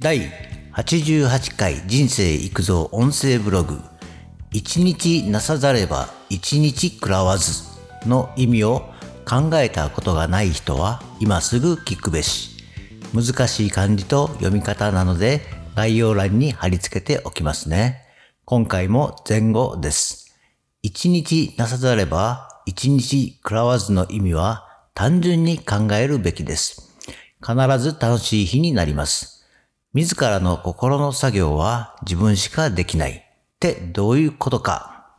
第88回人生育造音声ブログ。一日なさざれば一日食らわずの意味を考えたことがない人は今すぐ聞くべし。難しい漢字と読み方なので概要欄に貼り付けておきますね。今回も前後です。一日なさざれば一日食らわずの意味は単純に考えるべきです。必ず楽しい日になります。自らの心の作業は自分しかできないってどういうことか。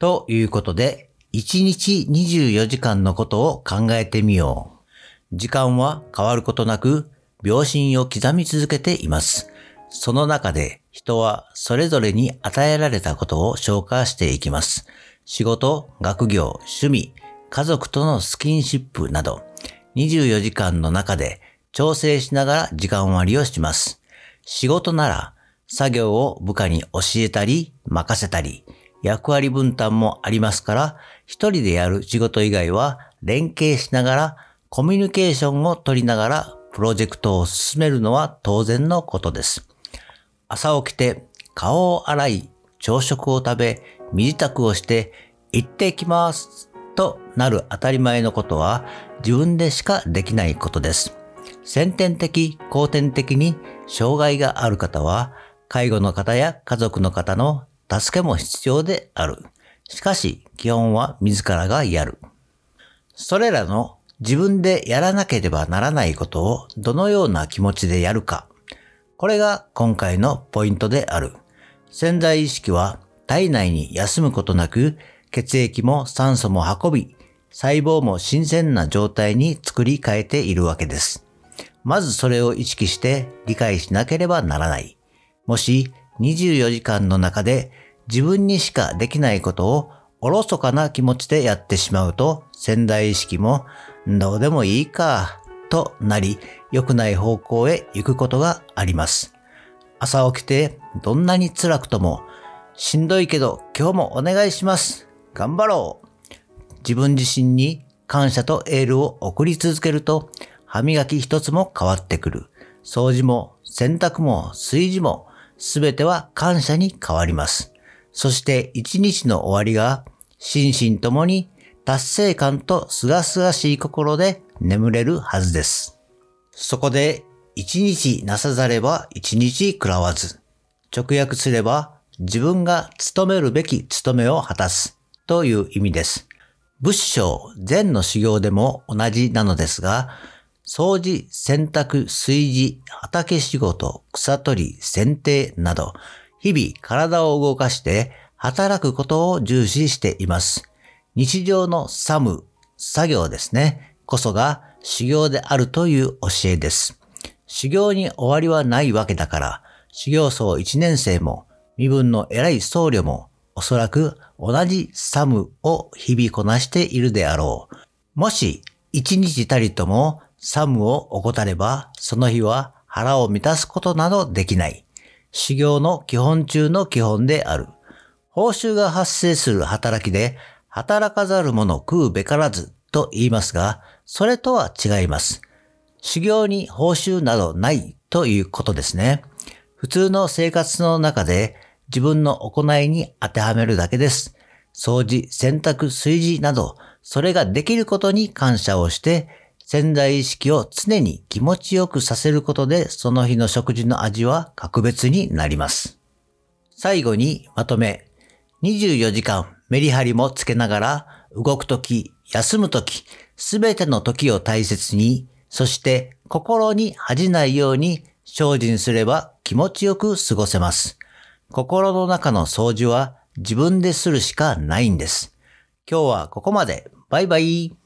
ということで、1日24時間のことを考えてみよう。時間は変わることなく、秒針を刻み続けています。その中で人はそれぞれに与えられたことを消化していきます。仕事、学業、趣味、家族とのスキンシップなど、24時間の中で調整しながら時間割をします。仕事なら作業を部下に教えたり任せたり役割分担もありますから一人でやる仕事以外は連携しながらコミュニケーションを取りながらプロジェクトを進めるのは当然のことです。朝起きて顔を洗い朝食を食べ身支度をして行ってきますとなる当たり前のことは自分でしかできないことです。先天的、後天的に障害がある方は、介護の方や家族の方の助けも必要である。しかし、基本は自らがやる。それらの自分でやらなければならないことをどのような気持ちでやるか。これが今回のポイントである。潜在意識は体内に休むことなく血液も酸素も運び、細胞も新鮮な状態に作り変えているわけです。まずそれを意識して理解しなければならない。もし24時間の中で自分にしかできないことをおろそかな気持ちでやってしまうと潜在意識もどうでもいいかとなり良くない方向へ行くことがあります。朝起きてどんなに辛くともしんどいけど今日もお願いします。頑張ろう。自分自身に感謝とエールを送り続けると歯磨き一つも変わってくる。掃除も洗濯も炊事もすべては感謝に変わります。そして一日の終わりが心身ともに達成感と清々しい心で眠れるはずです。そこで一日なさざれば一日食らわず。直訳すれば自分が務めるべき務めを果たすという意味です。仏性禅の修行でも同じなのですが、掃除、洗濯、炊事、畑仕事、草取り、剪定など、日々体を動かして働くことを重視しています。日常のサム、作業ですね、こそが修行であるという教えです。修行に終わりはないわけだから、修行僧1年生も、身分の偉い僧侶も、おそらく同じサムを日々こなしているであろう。もし、一日たりともサムを怠れば、その日は腹を満たすことなどできない。修行の基本中の基本である。報酬が発生する働きで、働かざる者食うべからずと言いますが、それとは違います。修行に報酬などないということですね。普通の生活の中で自分の行いに当てはめるだけです。掃除、洗濯、炊事など、それができることに感謝をして、潜在意識を常に気持ちよくさせることで、その日の食事の味は格別になります。最後にまとめ。24時間メリハリもつけながら、動くとき、休むとき、すべての時を大切に、そして心に恥じないように精進すれば気持ちよく過ごせます。心の中の掃除は自分でするしかないんです。今日はここまで。バイバイ。